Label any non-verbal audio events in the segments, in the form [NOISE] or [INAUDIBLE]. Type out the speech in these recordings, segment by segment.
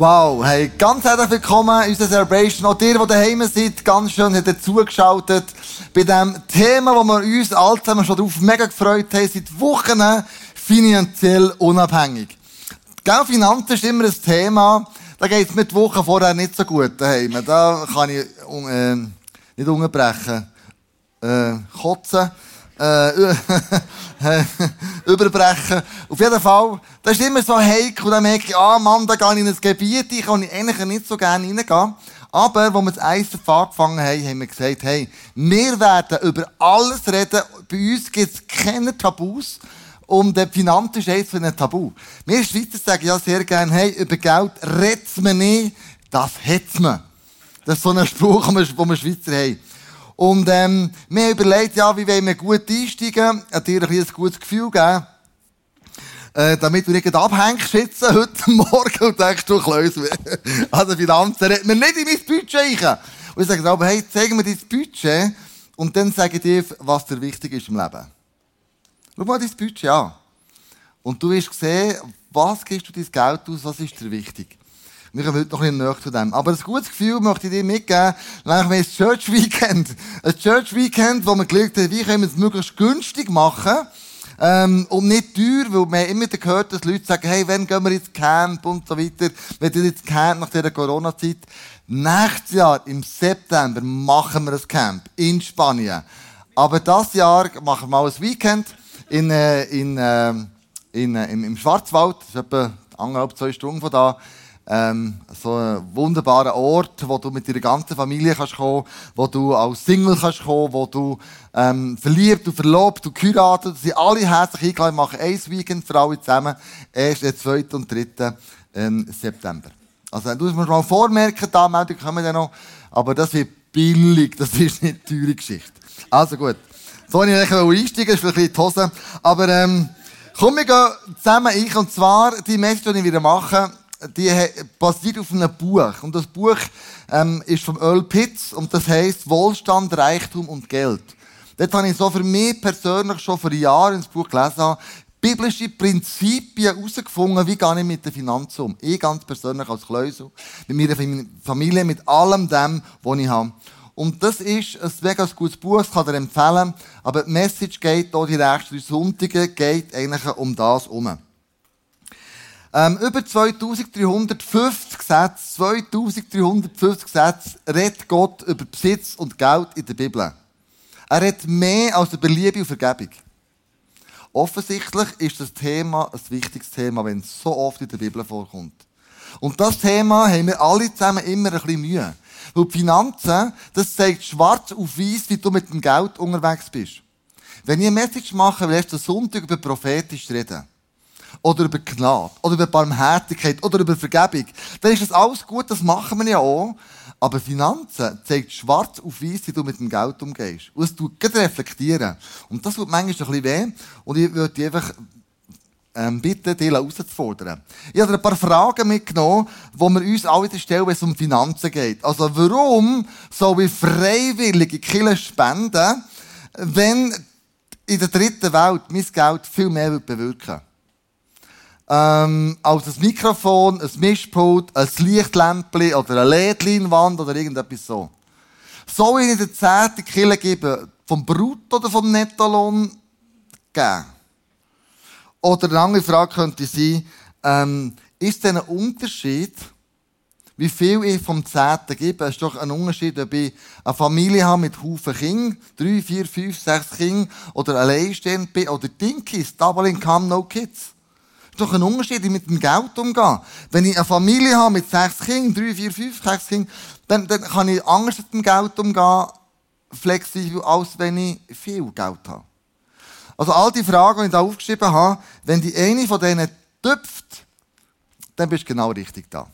Wow, hey, ganz herzlich willkommen in unserer Celebration. Auch ihr, die daheim seid, ganz schön habt ihr zugeschaltet bei dem Thema, wo wir uns alle zusammen schon drauf mega gefreut haben, seit Wochen finanziell unabhängig. Gell, Finanzen ist immer ein Thema, da geht es mir die Woche vorher nicht so gut daheim. Da kann ich äh, nicht unterbrechen, äh, kotzen [LAUGHS] äh, überbrechen. Auf jeden Fall, das ist immer so heikel, dann merke ich, ah Mann, da gehe ich in ein Gebiet, ich kann eigentlich nicht so gerne reingehen. Aber, als wir das Eisen angefangen haben, haben wir gesagt, hey, wir werden über alles reden. Bei uns gibt es keine Tabus. Und der Finanz ist eines von einem Tabu. Wir Schweizer sagen ja sehr gerne, hey, über Geld redet man nicht, das hat man. Das ist so ein Spruch, [LAUGHS] den wir Schweizer haben. Und ähm, wir haben überlegt, ja, wie wollen wir gut einsteigen, hat dir ein, ein gutes Gefühl geben, äh, damit du nicht abhängst sitzen [LAUGHS] heute Morgen und denkst, du Kleus, also Finanzen redet mir nicht in mein Budget rein. Und ich sage aber, hey, zeig mir dein Budget und dann sage ich dir, was dir wichtig ist im Leben. Schau mal dein Budget an. Und du wirst sehen, was gibst du dein Geld aus, was ist dir wichtig. Wir kommen heute noch ein bisschen näher zu dem. Aber ein gutes Gefühl möchte ich dir mitgeben, nämlich ein Church Weekend. Ein Church Weekend, wo wir gelernt haben, wie können wir es möglichst günstig machen, ähm, und nicht teuer, weil man immer gehört, dass Leute sagen, hey, wann gehen wir ins Camp und so weiter. Wenn ihr ins Camp nach dieser Corona-Zeit. Nächstes Jahr, im September, machen wir ein Camp in Spanien. Aber das Jahr machen wir mal ein Weekend in, äh, in, äh, in, äh, im, im Schwarzwald. Das ist etwa anderthalb, zwei Stunden von da ähm, so ein wunderbarer Ort, wo du mit deiner ganzen Familie kannst kommen, wo du als Single kannst kommen, wo du ähm, verliebt, du verlobt, du geheiratet, sie alle herzlich eingeladen, machen ein Weekend für alle zusammen, erst den 2. und 3. Ähm, September. Also du musst mal vormerken, die Anmeldung kommen dann noch, aber das wird billig, das ist nicht eine teure Geschichte. Also gut. So, wenn ich einsteigen, ist vielleicht ein bisschen die Hose, aber ähm, komm, wir gehen zusammen ein, und zwar die Message, die ich wieder mache, die basiert auf einem Buch. Und das Buch ähm, ist vom Earl Pitts und das heißt Wohlstand, Reichtum und Geld. Dort habe ich so für mich persönlich schon vor Jahren ins Buch gelesen, biblische Prinzipien herausgefunden, wie gehe ich mit den Finanzen um. Ich ganz persönlich als Kleusel, mit meiner Familie, mit allem dem, was ich habe. Und das ist ein mega gutes Buch, das kann ich empfehlen. Aber die Message geht hier, die nächsten Sonntage, geht eigentlich um das herum. Ähm, über 2350 Sätze, 2350 Sätze redet Gott über Besitz und Geld in der Bibel. Er redet mehr als über Liebe und Vergebung. Offensichtlich ist das Thema ein wichtiges Thema, wenn es so oft in der Bibel vorkommt. Und das Thema haben wir alle zusammen immer ein bisschen Mühe. Weil die Finanzen, das zeigt schwarz auf weiß, wie du mit dem Geld unterwegs bist. Wenn ich eine Message mache, will ich Sonntag über prophetisch reden oder über Gnade oder über Barmherzigkeit oder über Vergebung, dann ist das alles gut, das machen wir ja auch. Aber Finanzen zeigt schwarz auf weiß, wie du mit dem Geld umgehst. Und es tut gerade reflektieren. Und das tut manchmal ein bisschen weh. Und ich würde dich einfach ähm, bitten, dich herauszufordern. Ich habe ein paar Fragen mitgenommen, die wir uns alle stellen, wenn es um Finanzen geht. Also, warum soll ich freiwillige Kille spenden, wenn in der dritten Welt mein Geld viel mehr bewirken würde? Ähm, als ein Mikrofon, ein Mischpult, ein Lichtlämpchen oder eine LED-Leinwand oder irgendetwas so. Soll ich in der zehnten Kille geben, vom Brut oder vom Nettolohn geben? Oder eine andere Frage könnte sein, ähm, ist denn ein Unterschied, wie viel ich vom Zehnten gebe? Es ist doch ein Unterschied, ob ich eine Familie habe mit Haufen Kindern, drei, vier, fünf, sechs Kindern, oder alleinstehend bin, oder Dinkies, Double Income, No Kids ist doch ein Unterschied, wie mit dem Geld umgehe. Wenn ich eine Familie habe mit sechs Kindern, drei, vier, fünf, sechs Kindern, dann, dann kann ich anders mit dem Geld umgehen, flexibel, als wenn ich viel Geld habe. Also all die Fragen, die ich da aufgeschrieben habe, wenn die eine von denen tüpft, dann bist du genau richtig da.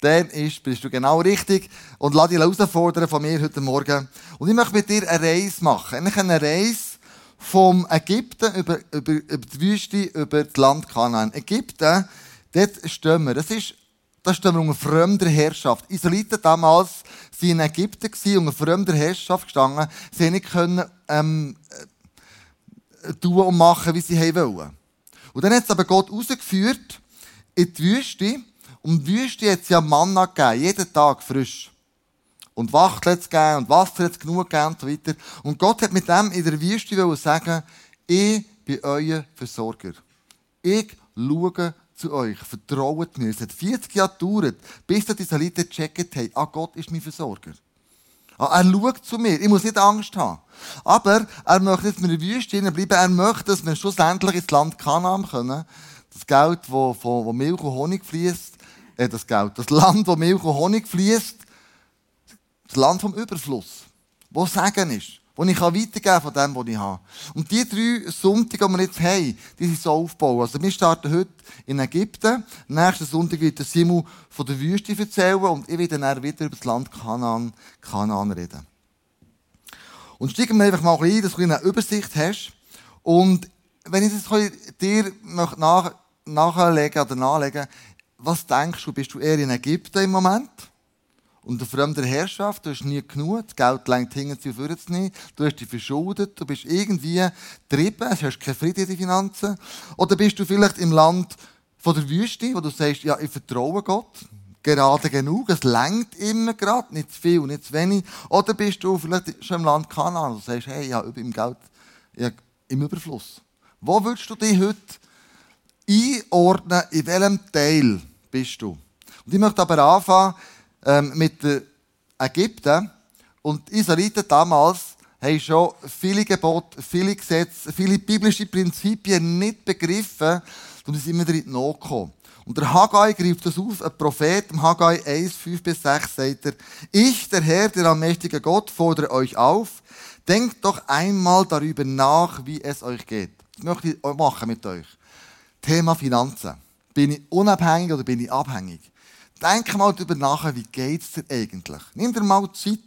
Dann ist, bist du genau richtig und lass dich herausfordern von mir heute Morgen. Und ich möchte mit dir eine Reise machen. Eigentlich eine Reise, vom Ägypten über, über, über die Wüste, über das Land Kanaan. Ägypten, dort stehen wir. Das ist, da stehen wir unter fremder Herrschaft. Israeliten damals waren in Ägypten unter fremder Herrschaft gestanden. Sie nicht können, ähm, äh, tun und machen, wie sie wollen. Und dann hat es aber Gott rausgeführt in die Wüste um die Wüste hat es ja Manna gegeben, jeden Tag frisch. Und Wachtel hat es gegeben und Wasser hat es genug gegeben und so weiter. Und Gott hat mit dem in der Wüste sagen, ich bin euer Versorger. Ich schaue zu euch, vertraut mir. Es hat 40 Jahre gedauert, bis die Israeliten gecheckt haben, ah, Gott ist mein Versorger. Ah, er schaut zu mir. Ich muss nicht Angst haben. Aber er möchte jetzt in der Wüste bleiben. Er möchte, dass wir schlussendlich ins Land Kanaan können. Das Geld, wo, wo, wo Milch und Honig fließt, äh, das Geld, das Land, wo Milch und Honig fließt, das Land vom Überfluss, wo Segen ist wo ich weitergeben kann von dem, was ich habe. Und die drei Sonntage, die wir jetzt haben, die sind so aufgebaut. Also wir starten heute in Ägypten. Nächsten Sonntag wird der Simon von der Wüste erzählen und ich werde dann wieder über das Land Kanaan, Kanaan reden. Und steigen wir einfach mal ein, dass du eine Übersicht hast. Und wenn ich das dir nach, nachlegen oder nachlegen, was denkst du, bist du eher in Ägypten im Moment? Unter fremder Herrschaft, du hast nie genug, das Geld längt hinten zu vorne zu nehmen, du hast dich verschuldet, du bist irgendwie getrieben, du hast keinen Frieden in den Finanzen. Oder bist du vielleicht im Land von der Wüste, wo du sagst, ja, ich vertraue Gott, gerade genug, es längt immer gerade, nicht zu viel, nicht zu wenig. Oder bist du vielleicht schon im Land Kanaan, du sagst, hey, ja, im Geld, ja, im Überfluss. Wo würdest du dich heute einordnen, in welchem Teil bist du? Und ich möchte aber anfangen, ähm, mit Ägypten. Und die Israeliten damals haben schon viele Gebote, viele Gesetze, viele biblische Prinzipien nicht begriffen und sind immer drin nachgekommen. Und der Haggai greift das auf, ein Prophet, im Haggai 1, 5 bis 6 sagt er, ich, der Herr, der allmächtige Gott, fordere euch auf, denkt doch einmal darüber nach, wie es euch geht. Das möchte ich machen mit euch. Thema Finanzen. Bin ich unabhängig oder bin ich abhängig? Denk mal darüber nach, wie geht es dir eigentlich? Nimm dir mal Zeit.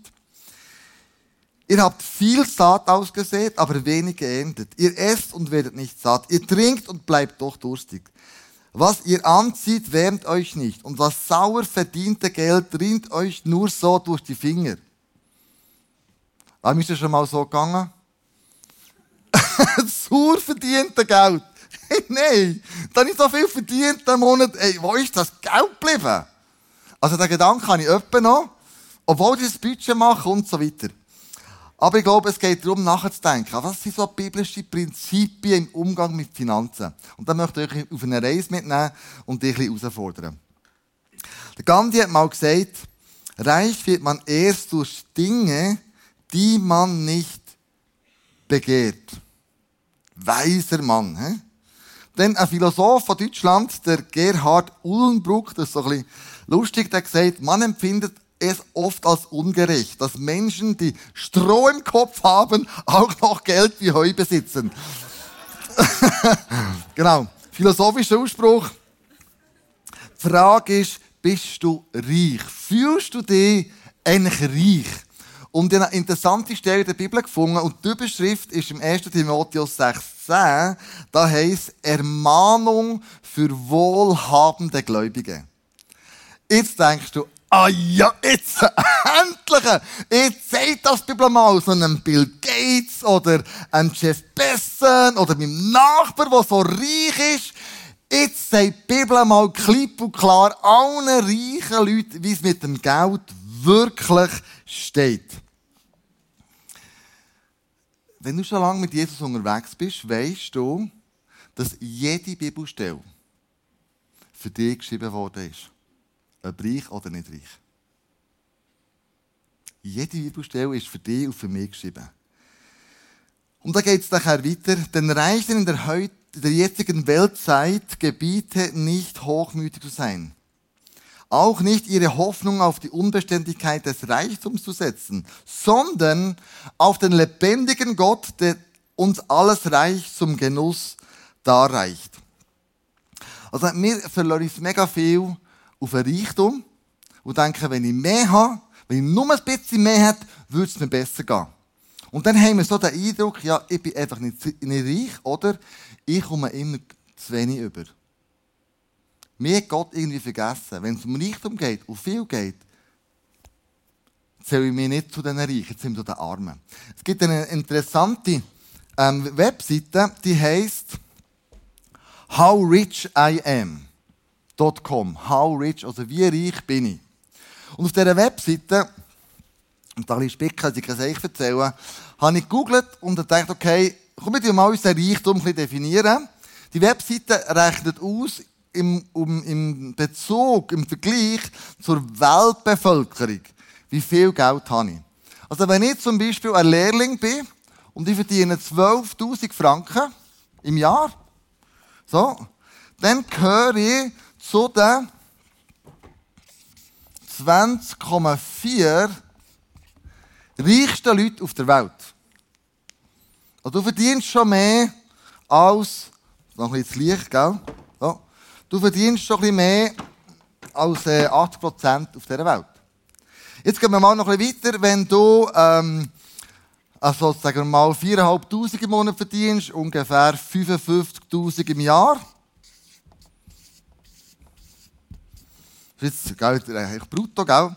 Ihr habt viel Saat ausgesät, aber wenig geerntet. Ihr esst und werdet nicht satt. Ihr trinkt und bleibt doch durstig. Was ihr anzieht, wärmt euch nicht. Und das sauer verdiente Geld rinnt euch nur so durch die Finger. Wem ist das schon mal so gegangen? [LAUGHS] Sauer verdiente Geld. [LAUGHS] Nein, da habe ich so viel verdient im Monat. Ey, wo ist das Geld geblieben? Also den Gedanken habe ich öppe noch, obwohl ich das Budget mache und so weiter. Aber ich glaube, es geht darum, nachzudenken. Was sind so biblische Prinzipien im Umgang mit Finanzen? Und da möchte ich euch auf eine Reise mitnehmen und dich ein bisschen herausfordern. Der Gandhi hat mal gesagt, reich wird man erst durch Dinge, die man nicht begehrt. Weiser Mann. He? Denn ein Philosoph von Deutschland, der Gerhard Ullenbruck, das ist so ein bisschen lustig, der gesagt, man empfindet es oft als ungerecht, dass Menschen, die Stroh im Kopf haben, auch noch Geld wie Heu besitzen. [LAUGHS] genau. Philosophischer Ausspruch. Die Frage ist, bist du reich? Fühlst du dich eigentlich reich? Und eine interessante Stelle der Bibel gefunden und die Überschrift ist im 1. Timotheus 6,10. Da heißt Ermahnung für wohlhabende Gläubige. Jetzt denkst du, ah ja, jetzt [LAUGHS] endlich! Jetzt sagt das Bibel mal so einem Bill Gates oder einem Jeff Bezos oder meinem Nachbar, der so reich ist. Jetzt sagt die Bibel mal klipp und klar allen reichen Leuten, wie es mit dem Geld wirklich steht. Wenn du schon lange mit Jesus unterwegs bist, weißt du, dass jede Bibelstelle für dich geschrieben worden ist ob reich oder nicht reich. Jede Bibelstelle ist für dich und für mich geschrieben. Und da geht es nachher weiter. Den Reichen in der, heut, der jetzigen Weltzeit gebiete nicht hochmütig zu sein. Auch nicht ihre Hoffnung auf die Unbeständigkeit des Reichtums zu setzen, sondern auf den lebendigen Gott, der uns alles Reich zum Genuss darreicht. Also mir ich mega viel auf ein Reichtum und denken, wenn ich mehr habe, wenn ich nur ein bisschen mehr hätte, würde es mir besser gehen. Und dann haben wir so den Eindruck, ja, ich bin einfach nicht, nicht reich, oder ich komme immer zu wenig über. Mir hat Gott irgendwie vergessen. Wenn es um Reichtum geht, um viel geht, zähle ich mich nicht zu den Reichen, zu den Armen. Es gibt eine interessante ähm, Webseite, die heißt How Rich I Am. How rich, also wie reich bin ich. Und auf dieser Webseite, und da ein bisschen spicken, ich es euch erzählen, habe ich gegoogelt und gedacht, okay, komm wir mal unseren Reichtum ein bisschen definieren. Die Webseite rechnet aus, im, um, im Bezug, im Vergleich zur Weltbevölkerung, wie viel Geld habe ich. Also wenn ich zum Beispiel ein Lehrling bin und ich verdiene 12'000 Franken im Jahr, so, dann gehöre ich zu den 20,4 reichsten Leuten auf der Welt. Also du verdienst schon mehr als, noch ein bisschen Licht, gell? So. Du verdienst schon ein mehr als äh, 80% auf dieser Welt. Jetzt gehen wir mal noch ein bisschen weiter. Wenn du, ähm, also sagen wir mal 4'500 im Monat verdienst, ungefähr 55'000 im Jahr. Jetzt Geld, eigentlich brutto, gell?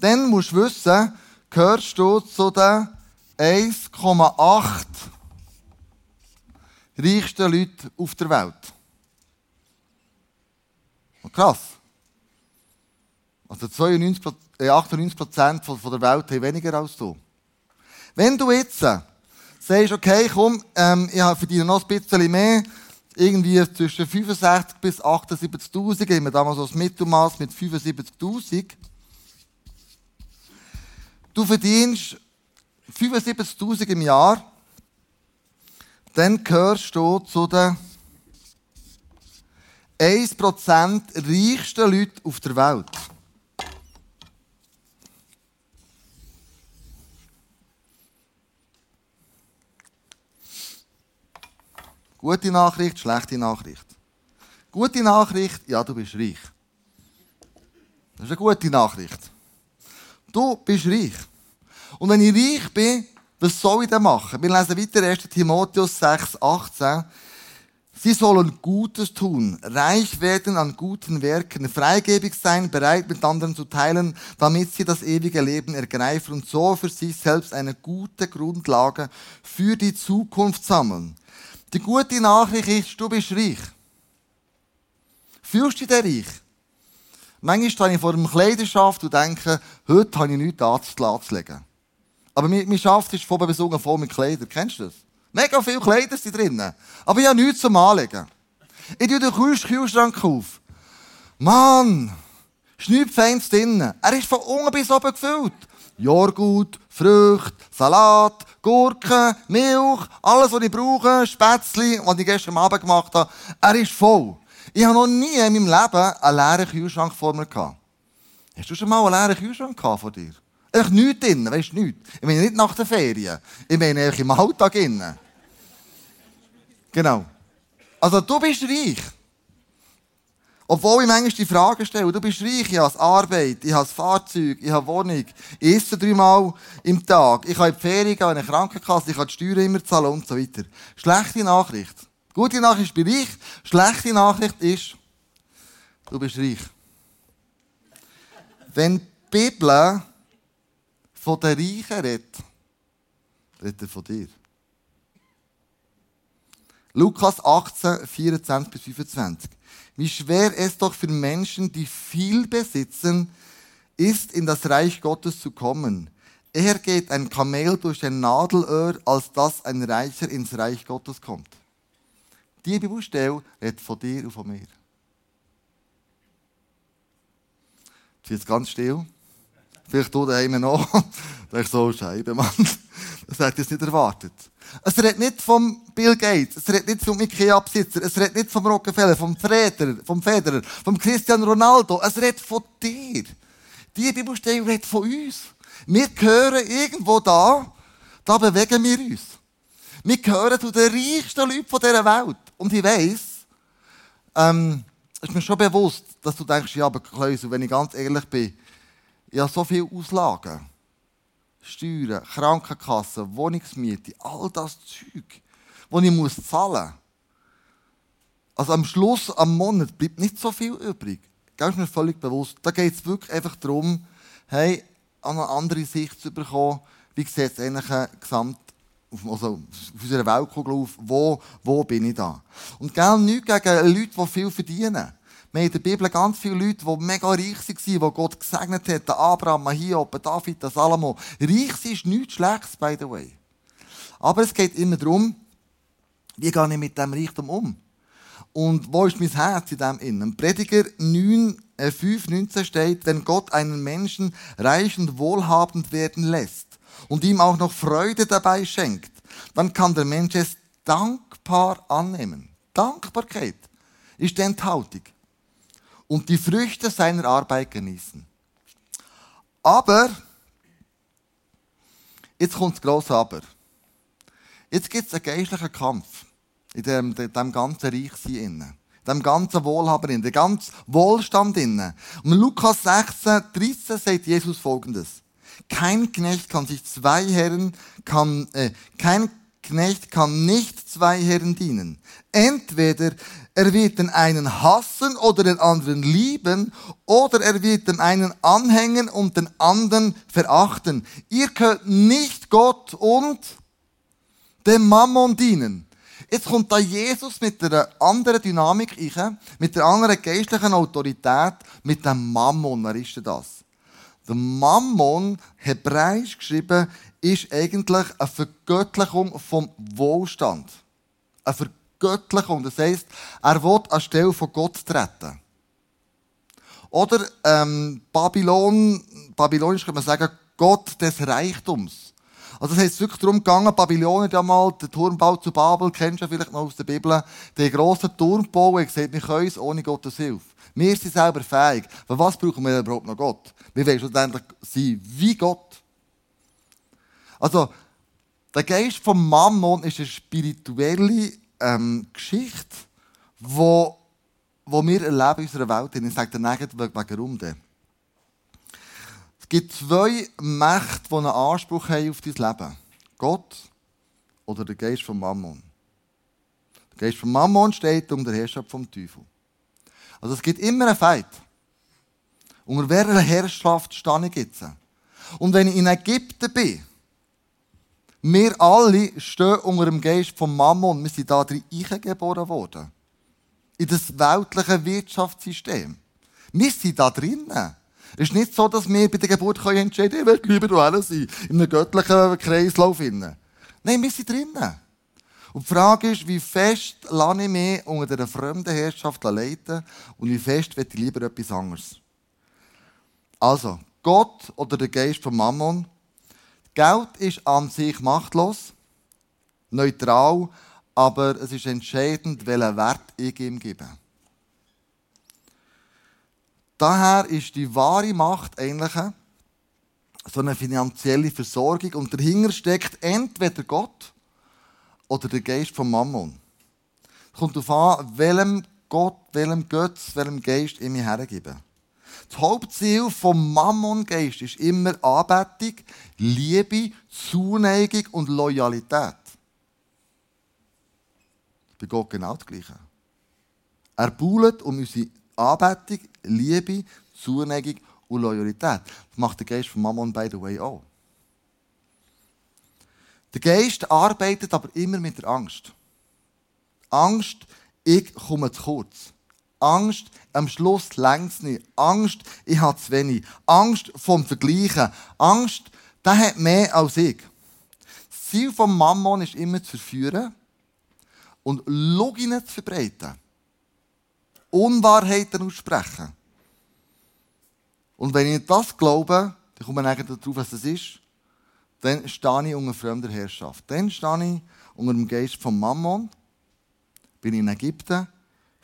Dann musst du wissen, gehörst du zu den 1,8 reichsten Leuten auf der Welt. Krass. Also 92, 98 Prozent von der Welt haben weniger als du. Wenn du jetzt äh, sagst, okay, komm, ähm, ich verdiene noch ein bisschen mehr, irgendwie zwischen 65 bis 78.000, haben wir damals das Mittelmaß mit 75.000. Du verdienst 75.000 im Jahr, dann gehörst du zu den 1% reichsten Leute auf der Welt. Gute Nachricht, schlechte Nachricht. Gute Nachricht, ja, du bist reich. Das ist eine gute Nachricht. Du bist reich. Und wenn ich reich bin, was soll ich denn machen? Wir lesen weiter 1. Timotheus 6, 18. Sie sollen Gutes tun, reich werden an guten Werken, freigebig sein, bereit mit anderen zu teilen, damit sie das ewige Leben ergreifen und so für sich selbst eine gute Grundlage für die Zukunft sammeln. Die gute Nachricht ist, du bist reich. Fühlst du dich reich? Manchmal stehe ich vor einem Kleiderschaft und denke, heute habe ich nichts anzulegen. Aber mein Schaft ist voll besungen voll mit Kleidern. Kennst du das? Mega viele Kleider sind drinnen. Aber ich habe nichts zum Anlegen. Ich tue den Kühlschrank auf. Mann, ist nichts Feines drinnen. Er ist von unten bis oben gefüllt. Joghurt, Früchte, Salat, Gurken, Milch, alles, was ich brauche, Spätzle, was ich gestern Abend gemacht habe. Er ist voll. Ich habe noch nie in meinem Leben einen leeren Kühlschrank vor mir gehabt. Hast du schon mal einen leeren Kühlschrank gehabt vor dir? Echt nichts drin, weißt du, nichts. Ich meine nicht nach den Ferien. Ich meine eigentlich im Alltag innen. Genau. Also du bist reich. Obwohl ich manchmal die Frage stelle, du bist reich, ich habe Arbeit, ich habe Fahrzeug, ich habe Wohnung, ich esse dreimal im Tag, ich habe in die Ferien gehen, eine Krankenkasse, ich habe die Steuern immer zahlen und so weiter. Schlechte Nachricht. Gute Nachricht, ich bin reich. Schlechte Nachricht ist, du bist reich. Wenn die Bibel von den Reichen redet, redet er von dir. Lukas 18, 24 bis 25. Wie schwer es doch für Menschen, die viel besitzen, ist, in das Reich Gottes zu kommen. Eher geht ein Kamel durch ein Nadelöhr, als dass ein Reicher ins Reich Gottes kommt. Die Bibelstelle redet von dir und von mir. Jetzt ganz still. Vielleicht du daheim noch. [LAUGHS] ich so, Scheibe, Mann. Das ich jetzt nicht erwartet. Es redet nicht vom Bill Gates, es redet nicht vom Ikea-Besitzer, es redet nicht vom Rockefeller, vom Federer, vom Federer, vom Cristiano Ronaldo. Es redet von dir. Die Bibelstelle redet von uns. Wir gehören irgendwo da, da bewegen wir uns. Wir gehören zu den reichsten Leuten dieser Welt. Und ich weiss, ähm, ist mir schon bewusst, dass du denkst, ja, aber Klausel, wenn ich ganz ehrlich bin, ich habe so viele Auslagen. Steuern, Krankenkasse, Wohnungsmiete, all das Zeug, das ich muss zahlen muss. Also am Schluss, am Monat, bleibt nicht so viel übrig. Das ist mir völlig bewusst. Da geht es wirklich einfach darum, hey, eine andere Sicht zu bekommen, wie sieht es eigentlich gesamt also auf unserer Weltkugel auf, wo, wo bin ich da? Und gell, nichts gegen Leute, die viel verdienen. Haben in der Bibel ganz viele Leute, die mega reich waren, die Gott gesegnet hat. Abraham, Hiob, David, Salomo. Reich ist nichts Schlechtes, by the way. Aber es geht immer darum, wie gehe ich mit dem Reichtum um? Und wo ist mein Herz in dem Innen? Prediger 9, äh 5, 19 steht, wenn Gott einen Menschen reich und wohlhabend werden lässt und ihm auch noch Freude dabei schenkt, dann kann der Mensch es dankbar annehmen. Dankbarkeit ist die Enthaltung. Und die Früchte seiner Arbeit genießen. Aber, jetzt kommt das grosse Aber. Jetzt gibt es einen geistlichen Kampf in dem, dem ganzen Reichsein innen. Dem ganzen Wohlhaber innen, dem ganzen Wohlstand innen. Und in Lukas 16, 13 sagt Jesus folgendes. Kein Knecht kann sich zwei Herren, kann, äh, kein Knecht kann nicht zwei Herren dienen. Entweder er wird den einen hassen oder den anderen lieben, oder er wird den einen anhängen und den anderen verachten. Ihr könnt nicht Gott und dem Mammon dienen. Jetzt kommt da Jesus mit einer anderen Dynamik rein, mit einer anderen geistlichen Autorität, mit dem Mammon. Wer ist denn das? Der Mammon, hebräisch geschrieben, ist eigentlich eine Vergöttlichung vom Wohlstand. Eine Vergöttlichung. Das heisst, er will anstelle von Gott treten. Oder ähm, Babylon, babylonisch kann man sagen, Gott des Reichtums. Also es ist wirklich darum gegangen, Babylonier damals, der Turmbau zu Babel, kennst du vielleicht noch aus der Bibel, den grossen Turmbau, er gesagt, wir können es ohne Gottes Hilfe. Wir sind selber fähig. Für was brauchen wir überhaupt noch Gott? Wir wollen schlussendlich sein wie Gott. Also, der Geist vom Mammon ist eine spirituelle ähm, Geschichte, wo, wo wir erleben in unserer Welt. Ich sage dir nachher, warum denn. Es gibt zwei Mächte, die einen Anspruch haben auf dein Leben. Gott oder der Geist vom Mammon. Der Geist vom Mammon steht um der Herrschaft vom Teufel. Also es gibt immer einen Feind. Unter welcher Herrschaft stehe ich jetzt? Und wenn ich in Ägypten bin, wir alle stehen unter dem Geist vom Mammon. Wir sind da drin geboren worden. In das weltliche Wirtschaftssystem. Wir sind da drinnen. Es ist nicht so, dass wir bei der Geburt entscheiden können, ich will lieber du sein, in einem göttlichen Kreislauf. Nein, wir sind drinnen. Und die Frage ist, wie fest lasse ich mich unter einer fremden Herrschaft leiten und wie fest will ich lieber etwas anderes. Also, Gott oder der Geist von Mammon. Geld ist an sich machtlos, neutral, aber es ist entscheidend, welchen Wert ich ihm gebe. Daher ist die wahre Macht eigentlich so eine finanzielle Versorgung und dahinter steckt entweder Gott oder der Geist von Mammon. Es kommt darauf an, welchem Gott, welchem Götz, welchem Geist ich mir hergebe. Das Hauptziel vom Mammon-Geist ist immer Anbetung, Liebe, Zuneigung und Loyalität. Bei Gott genau das Gleiche. Er buhlt um unsere Anbetung, Liebe, Zuneigung und Loyalität. Das macht der Geist von Mammon, by the way, auch. Der Geist arbeitet aber immer mit der Angst. Angst, ich komme zu kurz. Angst, am Schluss längst nicht. Angst, ich habe zu wenig. Angst vom Vergleichen. Angst, der hat mehr als ich. Das Ziel des Mammon ist immer zu verführen und Loginen zu verbreiten. Unwahrheiten aussprechen. Und wenn ich das glaube, dann kommen wir nachher darauf, was das ist dann stehe ich unter fremder Herrschaft. Dann stehe ich unter dem Geist von Mammon, bin in Ägypten,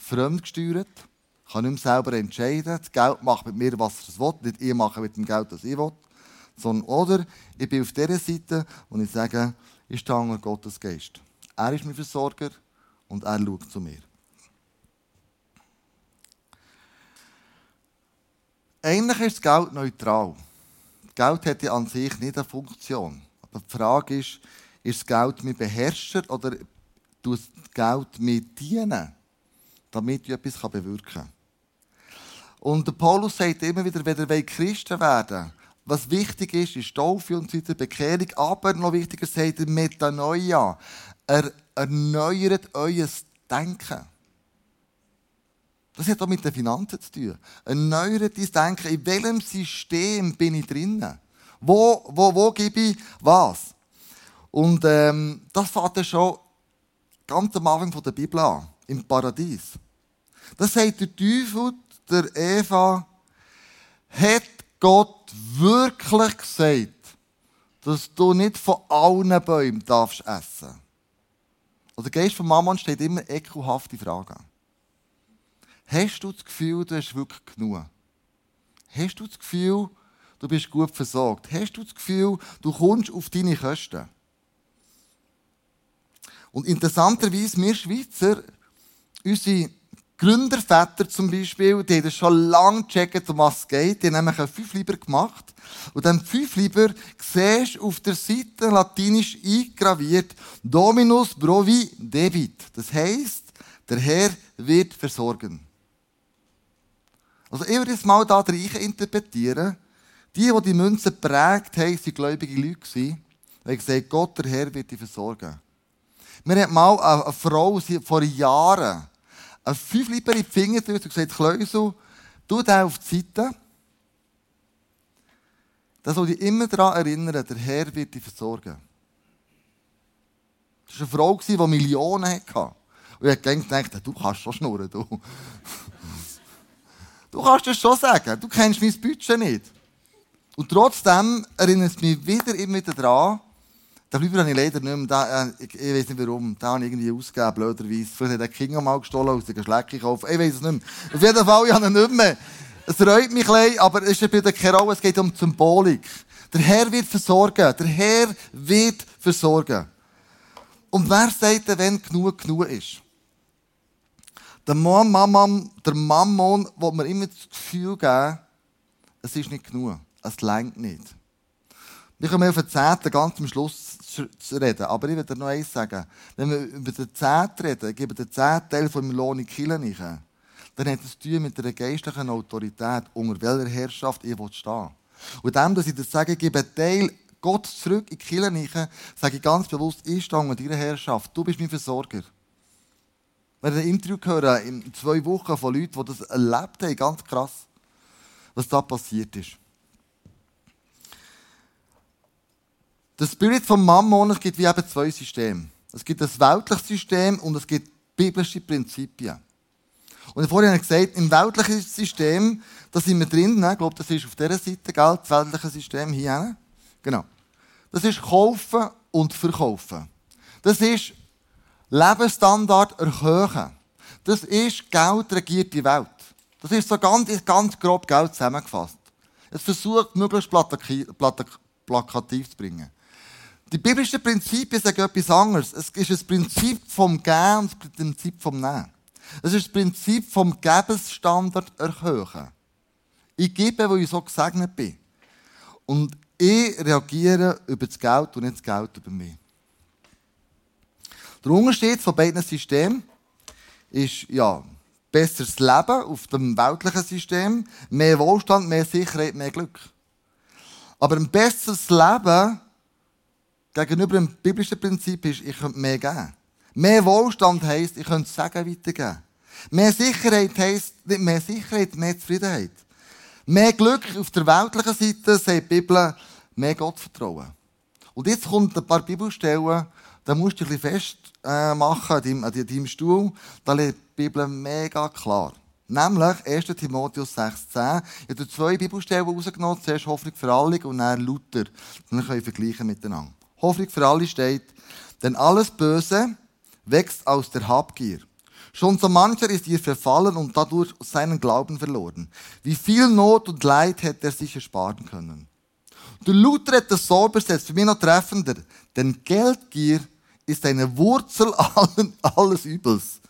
fremdgesteuert, kann nicht mehr selber entscheiden. Das Geld macht mit mir, was es will, nicht ich mache mit dem Geld, was ich will. Sondern, oder ich bin auf dieser Seite und ich sage, ich stehe unter Gottes Geist. Er ist mein Versorger und er schaut zu mir. Eigentlich ist das Geld neutral. Geld hat ja an sich nicht eine Funktion. Aber die Frage ist, ist das Geld mir Beherrscher oder tut das Geld mir dienen, damit ich etwas bewirken kann? Und der Paulus sagt immer wieder, wenn ihr Christen werden was wichtig ist, ist Taufe und so weiter, Bekehrung, aber noch wichtiger sagt er Metanoia. Er erneuert euer Denken. Das hat auch mit den Finanzen zu tun. Ein neueres Denken, in welchem System bin ich drinnen? Wo, wo, wo gebe ich was? Und ähm, das fängt ja schon ganz am Anfang der Bibel an, im Paradies. Das sagt der Teufel, der Eva, hat Gott wirklich gesagt, dass du nicht von allen Bäumen darfst essen. Also der Geist von Mammon steht immer ekelhafte Fragen. Hast du das Gefühl, du hast wirklich genug? Hast du das Gefühl, du bist gut versorgt? Hast du das Gefühl, du kommst auf deine Kosten? Und interessanterweise, wir Schweizer, unsere Gründerväter zum Beispiel, die haben schon lange gecheckt, um was es geht. Die haben nämlich einen Fünfliber gemacht. Und dann Fünfliber siehst du auf der Seite latinisch eingraviert Dominus provi debit. Das heisst, der Herr wird versorgen. Also ich würde jetzt mal da rein interpretieren. Die, die die Münze prägt haben, waren gläubige Leute. Die gesagt, Gott, der Herr, wird dich versorgen. Mir hat mal eine Frau vor Jahren ein Fünfliber in die Finger gedrückt und gesagt, Kleusel, tu den auf die Seite. Da soll dich immer daran erinnern, der Herr wird dich versorgen. Das war eine Frau, die Millionen hatte. Und ich habe gedacht, du kannst schon schnurren, du. Du kannst das schon sagen, du kennst mein Budget nicht. Und trotzdem erinnert es mich wieder immer wieder daran, den Flüber habe ich leider nicht mehr, da, äh, ich, ich weiß nicht warum, da habe ich irgendwie ausgegeben, blöderweise. Vielleicht hat der King mal gestohlen, aus der Geschlecke gekauft, ich weiß es nicht mehr. Auf jeden Fall, ich habe ihn nicht mehr. Es reut mich ein aber es spielt keine Rolle, es geht um Symbolik. Der Herr wird versorgen, der Herr wird versorgen. Und wer sagt denn, wenn genug genug ist? Der Mammon, der Mammon will mir immer das Gefühl geben, es ist nicht genug. Es längt nicht. Wir kommen auf den Zehnten ganz am Schluss zu reden. Aber ich will dir noch eins sagen. Wenn wir über den Zehnten reden, ich gebe den Zehnteil von meinem Lohn in die Kirche dann hat es zu mit einer geistlichen Autorität, unter welcher Herrschaft ich stehen Und dem, dass ich das sage, gebe einen Teil Gott zurück in die Kirche, sage ich ganz bewusst, ich stehe unter deiner Herrschaft. Du bist mein Versorger. Wenn ich ein Interview höre, in zwei Wochen von Leuten, die das erlebt haben, ganz krass, was da passiert ist. Der Spirit vom Mammon, es gibt wie eben zwei Systeme. Es gibt das weltliche System und es gibt biblische Prinzipien. Und vorhin habe ich gesagt, im weltlichen System, da sind wir drin, ne? ich glaube, das ist auf dieser Seite, gell? das weltliche System hier. Genau. Das ist kaufen und verkaufen. Das ist Lebensstandard erhöhen. Das ist Geld regiert die Welt. Das ist so ganz, ganz grob Geld zusammengefasst. Es versucht, möglichst plakativ zu bringen. Die biblischen Prinzipien sagen etwas anderes. Es ist das Prinzip vom Gehen und das Prinzip vom Nehmen. Es ist das Prinzip vom Gebensstandard erhöhen. Ich gebe, wo ich so gesegnet bin. Und ich reagiere über das Geld und nicht das Geld über mich. Der Unterschied von beiden Systemen ist, ja, besseres Leben auf dem weltlichen System, mehr Wohlstand, mehr Sicherheit, mehr Glück. Aber ein besseres Leben gegenüber dem biblischen Prinzip ist, ich könnte mehr geben. Mehr Wohlstand heisst, ich könnte Sagen weitergeben. Mehr Sicherheit heisst, nicht mehr Sicherheit, mehr Zufriedenheit. Mehr Glück auf der weltlichen Seite, sagt die Bibel, mehr Gottvertrauen. Und jetzt kommt ein paar Bibelstellen, da musst du dich ein bisschen fest äh, an deinem, an deinem Stuhl. Da liegt die Bibel mega klar. Nämlich 1. Timotheus 6,10. Ich habe zwei Bibelstellen rausgenommen. Zuerst Hoffnung für alle und dann Luther. Dann können wir vergleichen miteinander. Hoffnung für alle steht, denn alles Böse wächst aus der Habgier. Schon so mancher ist ihr verfallen und dadurch seinen Glauben verloren. Wie viel Not und Leid hätte er sich ersparen können. Der Luther hat das so übersetzt, für mich noch treffender. Denn Geldgier ist eine Wurzel [LAUGHS] allen, alles Übels.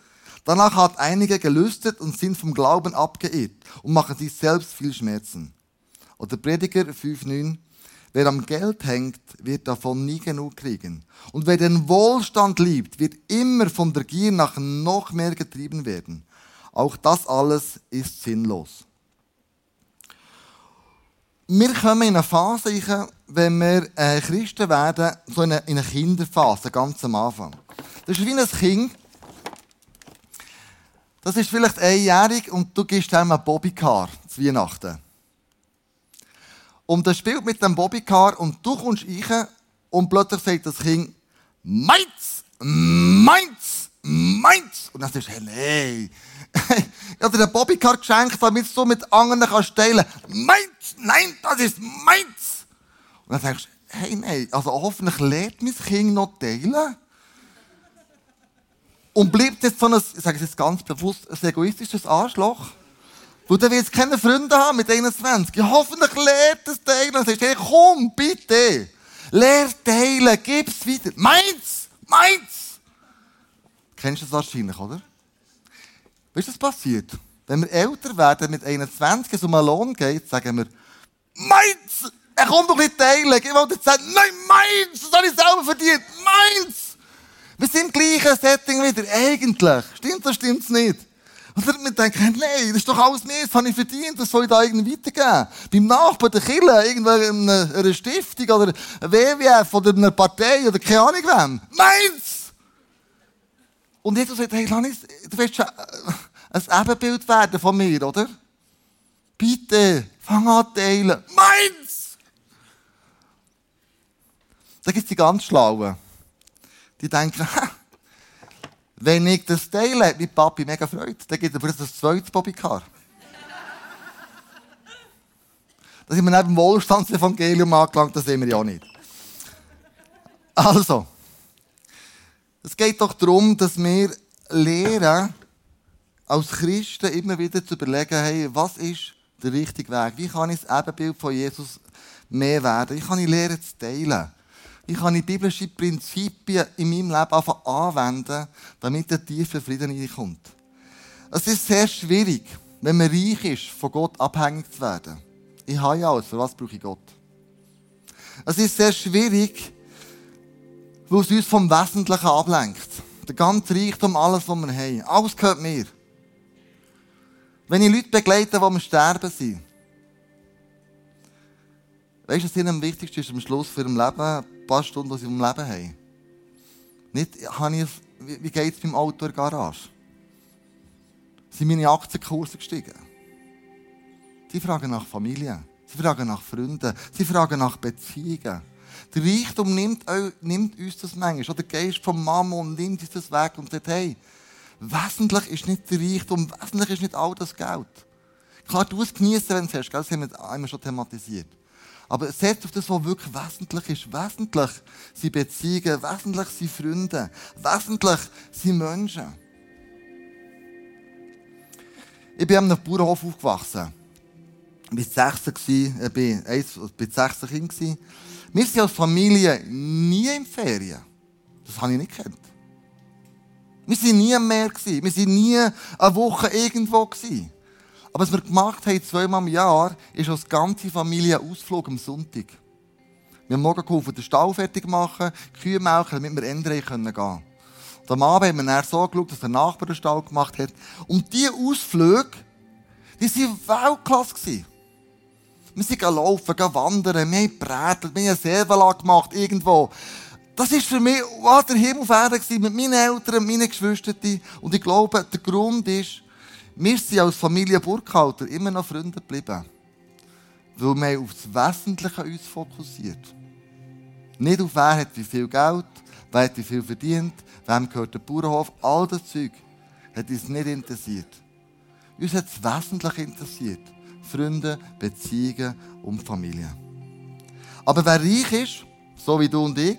Danach hat einige gelüstet und sind vom Glauben abgeirrt und machen sich selbst viel Schmerzen. Oder Prediger 5,9 Wer am Geld hängt, wird davon nie genug kriegen. Und wer den Wohlstand liebt, wird immer von der Gier nach noch mehr getrieben werden. Auch das alles ist sinnlos. Wir kommen in eine Phase, wenn wir äh, Christen werden, so in eine, Kinderphase, ganz am Anfang. Das ist wie ein Kind. Das ist vielleicht einjährig und du gibst ihm ein Bobbycar zu Weihnachten. Und er spielt mit dem Bobbycar und du kommst rein und plötzlich sagt das Kind, meins, meins, meins. Und dann sagst du, hey, nein. ich habe dir einen Bobbycar geschenkt, damit du mit anderen kannst teilen. Meins, nein, das ist meins. Und dann denkst du, hey, nein, also hoffentlich lernt mein Kind noch teilen. Und bleibt jetzt so ein, ich sage es jetzt ganz bewusst, ein egoistisches Arschloch. Weil dann wird keine Freunde haben mit 21. Ja, hoffentlich lernt es teilen. Dann sagst hey, komm, bitte. Lehr teilen, gib's weiter. Meins! Meins! Kennst du das wahrscheinlich, oder? Weißt du, was passiert? Wenn wir älter werden, mit 21, es um einen Lohn geht, sagen wir, meins! Er kommt doch nicht teilen. Ich wollte jetzt sagen, nein, meins! Das habe ich selber verdient. Meins! Wir sind im gleichen Setting wieder. Eigentlich. Stimmt das, stimmt's nicht? Und dann denken, nein, das ist doch alles mehr, das habe ich verdient, das soll ich da irgendwie weitergeben. Beim Nachbarn, der Kille, irgendwo in einer Stiftung oder WWF oder einer Partei oder keine Ahnung wem. Meins! Und Jesus sagt, hey, Lanis, du willst schon äh, ein Ebenbild werden von mir, oder? Bitte, fang an teilen. Meins! Da gibt es die ganz Schlauen die denken, [LAUGHS] wenn ich das teile, hat mein Papi mega Freude. Dann gibt er für das zweite Bobbycar. Da sind wir neben dem Wohlstandsevangelium angelangt, das sehen wir ja nicht. Also, es geht doch darum, dass wir lernen, als Christen immer wieder zu überlegen, hey, was ist der richtige Weg? Wie kann ich das Ebenbild von Jesus mehr werden? Wie kann ich lernen zu teilen? Ich kann die biblischen Prinzipien in meinem Leben anwenden, damit der tiefe Frieden reinkommt. Es ist sehr schwierig, wenn man reich ist, von Gott abhängig zu werden. Ich habe ja alles, für was brauche ich Gott? Es ist sehr schwierig, weil es uns vom Wesentlichen ablenkt. Der ganze Reichtum, alles, was wir haben. Alles gehört mir. Wenn ich Leute begleite, die am Sterben sind, weißt du, was ihnen am wichtigsten ist am Schluss für ihr Leben? Paar Stunden, die sie im Leben haben. Nicht, habe ich, wie geht es beim Auto in der Garage? Sind meine Aktienkurse gestiegen? Sie fragen nach Familie. Sie fragen nach Freunden. Sie fragen nach Beziehungen. Der Reichtum nimmt, nimmt uns das manchmal. Oder der Geist vom Mammon nimmt uns das weg und sagt, hey, wesentlich ist nicht der Reichtum, wesentlich ist nicht all das Geld. Klar, du es genießen, wenn du es hast, das haben wir einmal schon thematisiert. Aber setzt auf das, was wirklich wesentlich ist. Wesentlich sind Beziehungen, wesentlich sind Freunde, wesentlich sind Menschen. Ich bin an einem Bauernhof aufgewachsen. Ich war 16, ich bin 16 Kind. Wir sind als Familie nie in Ferien. Das habe ich nicht gekannt. Wir waren nie mehr. Wir waren nie eine Woche irgendwo. Aber was wir gemacht haben, zweimal im Jahr, ist als ganze Familie ein Ausflug am Sonntag. Wir haben morgen geholfen, den Stall fertig machen, Kühe melken, damit wir ändern können gehen. Und am Abend haben wir dann so geschaut, dass der Nachbar den Stall gemacht hat. Und diese Ausflüge, die waren Weltklasse. Wir sind laufen, wandern, wir haben gebrätelt, wir haben Servala gemacht, irgendwo. Das war für mich was der Himmel auf Erde mit meinen Eltern, meinen Geschwistern. Und ich glaube, der Grund ist, wir sind als Familie Burkhalter immer noch Freunde geblieben. Weil wir auf das Wesentliche uns fokussiert. Nicht auf wer hat wie viel Geld, wer hat wie viel verdient, wem gehört der Bauernhof. All das Zeug hat uns nicht interessiert. Uns hat das Wesentliche interessiert. Freunde, Beziehungen und Familie. Aber wer reich ist, so wie du und ich,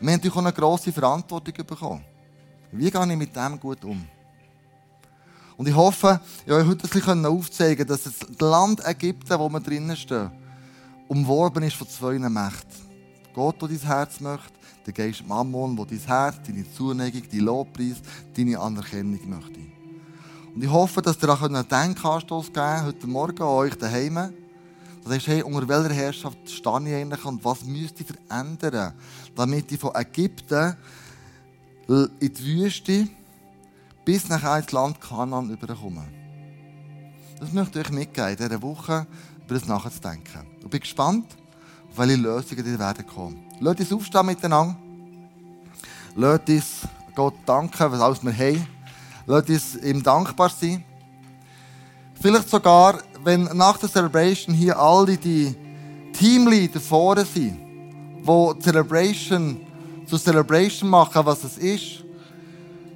wir haben natürlich auch eine grosse Verantwortung bekommen. Wie gehe ich mit dem gut um? Und ich hoffe, ich euch heute ein bisschen aufzeigen dass das Land Ägypten, wo wir drinnen stehen, umworben ist von zwei Mächten. Gott, der dein Herz möchte, der Geist Mammon, der dein Herz, deine Zuneigung, dein Lobpreis, deine Anerkennung möchte. Und ich hoffe, dass ihr auch einen Denkanstoß geben heute Morgen an euch daheim. Das heißt, hey, unter welcher Herrschaft stehe ich eigentlich und was müsste ich verändern, damit ich von Ägypten in die Wüste bis nachher ins Land Kanan überkommen. Das möchte ich euch mitgeben, in dieser Woche über das nachzudenken. Ich bin gespannt, auf welche Lösungen die werden kommen. Lasst uns aufstehen miteinander. Lasst uns Gott danken, was alles wir haben. Lasst uns ihm dankbar sein. Vielleicht sogar, wenn nach der Celebration hier alle die Teamleader vorne sind, die Celebration zu Celebration machen, was es ist.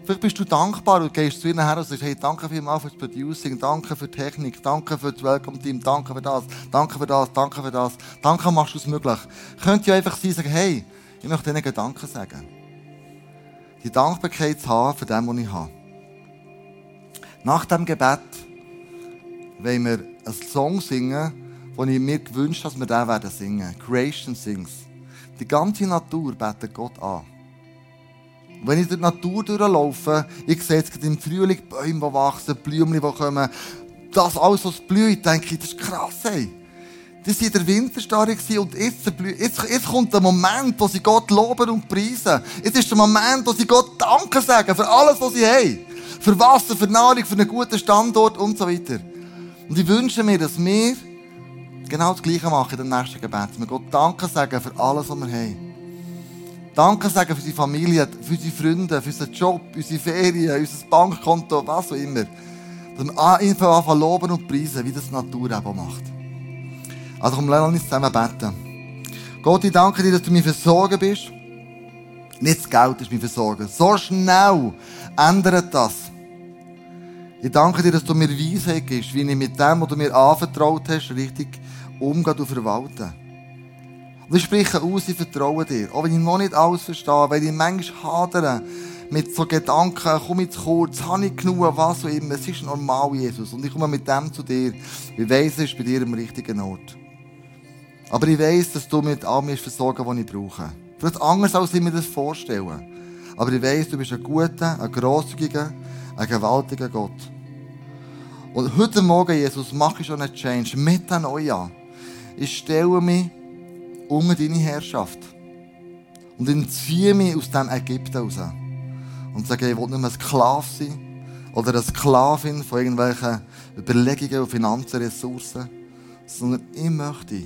Vielleicht bist du dankbar und gehst zu ihnen her und sagst, hey, danke vielmals für das Producing, danke für die Technik, danke für das Welcome-Team, danke für das, danke für das, danke für das, danke machst du es möglich. Könnt ihr einfach sein sagen, hey, ich möchte ihnen Gedanken sagen. Die Dankbarkeit zu haben für das, was ich habe. Nach dem Gebet wollen wir einen Song singen, den ich mir gewünscht habe, dass wir den werden singen. Creation Sings. Die ganze Natur betet Gott an. Wenn ich durch die Natur durchlaufe, ich sehe jetzt im Frühling Bäume, die wachsen, Blümchen, die kommen, das alles, was blüht, denke ich, das ist krass, ey. Das war in der Winterstarre und jetzt, jetzt, jetzt kommt der Moment, wo sie Gott loben und preisen. Jetzt ist der Moment, wo sie Gott Danke sagen für alles, was sie haben. Für Wasser, für Nahrung, für einen guten Standort und so weiter. Und ich wünsche mir, dass wir genau das Gleiche machen in dem nächsten Gebet. Wir Gott Danke sagen für alles, was wir haben. Danke sagen für unsere Familie, für unsere Freunde, für unseren Job, unsere Ferien, unser Bankkonto, was auch immer. Wir einfach anfangen loben und preisen, wie das die Natur eben macht. Also komm, lass uns zusammen beten. Gott, ich danke dir, dass du mir versorgen bist. Nicht das Geld ist mir versorgen. So schnell ändert das. Ich danke dir, dass du mir Weisheit gibst, wie ich mit dem, was du mir anvertraut hast, richtig umgehe und verwalte. Und ich spreche aus, ich vertraue dir. Auch wenn ich noch nicht alles verstehe, weil ich manchmal hadere mit so Gedanken, komme ich zu kurz, habe ich genug, was auch immer. Es ist normal, Jesus. Und ich komme mit dem zu dir. Ich weiss, es ist bei dir am richtigen Ort. Aber ich weiss, dass du mit all mir versorgen, was ich brauche. Vielleicht anders, als ich mir das vorstelle. Aber ich weiss, du bist ein guter, ein grosszügiger, ein gewaltiger Gott. Und heute Morgen, Jesus, mache ich schon einen Change mit an. Ich stelle mich unter deine Herrschaft. Und entziehe mich aus dem Ägypten raus. Und sage, ich will nicht mehr Sklave sein. Oder eine Sklavin von irgendwelchen Überlegungen und Finanzressourcen. Sondern ich möchte,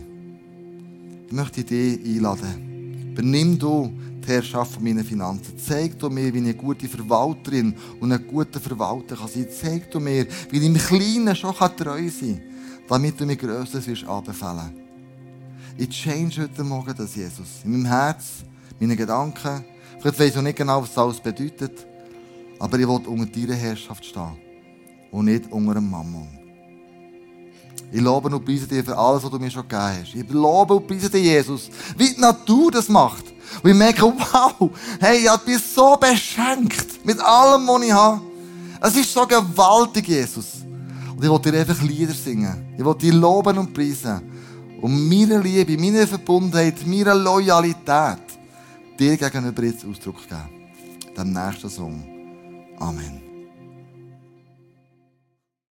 ich möchte dich einladen. Übernimm du die Herrschaft von meinen Finanzen. Zeig du mir, wie ich eine gute Verwalterin und ein guter Verwalter kann sein. Zeig du mir, wie ich im Kleinen schon treu sein kann, damit du mir Größeres wirst anbefehlen. Ich change heute Morgen das, Jesus. In meinem Herz, meine Gedanken. Vielleicht weiß ich nicht genau, was das alles bedeutet. Aber ich will unter deiner Herrschaft stehen. Und nicht unter einem Mammon. Ich lobe und preise dir für alles, was du mir schon gegeben hast. Ich lobe und preise dir, Jesus, wie die Natur das macht. Und ich merke, wow, hey, ich bin so beschenkt mit allem, was ich habe. Es ist so gewaltig, Jesus. Und ich will dir einfach Lieder singen. Ich will dir loben und preisen und meiner Liebe, meiner Verbundenheit, meiner Loyalität dir gegenüber jetzt Ausdruck geben. Dem nächsten Song. Amen.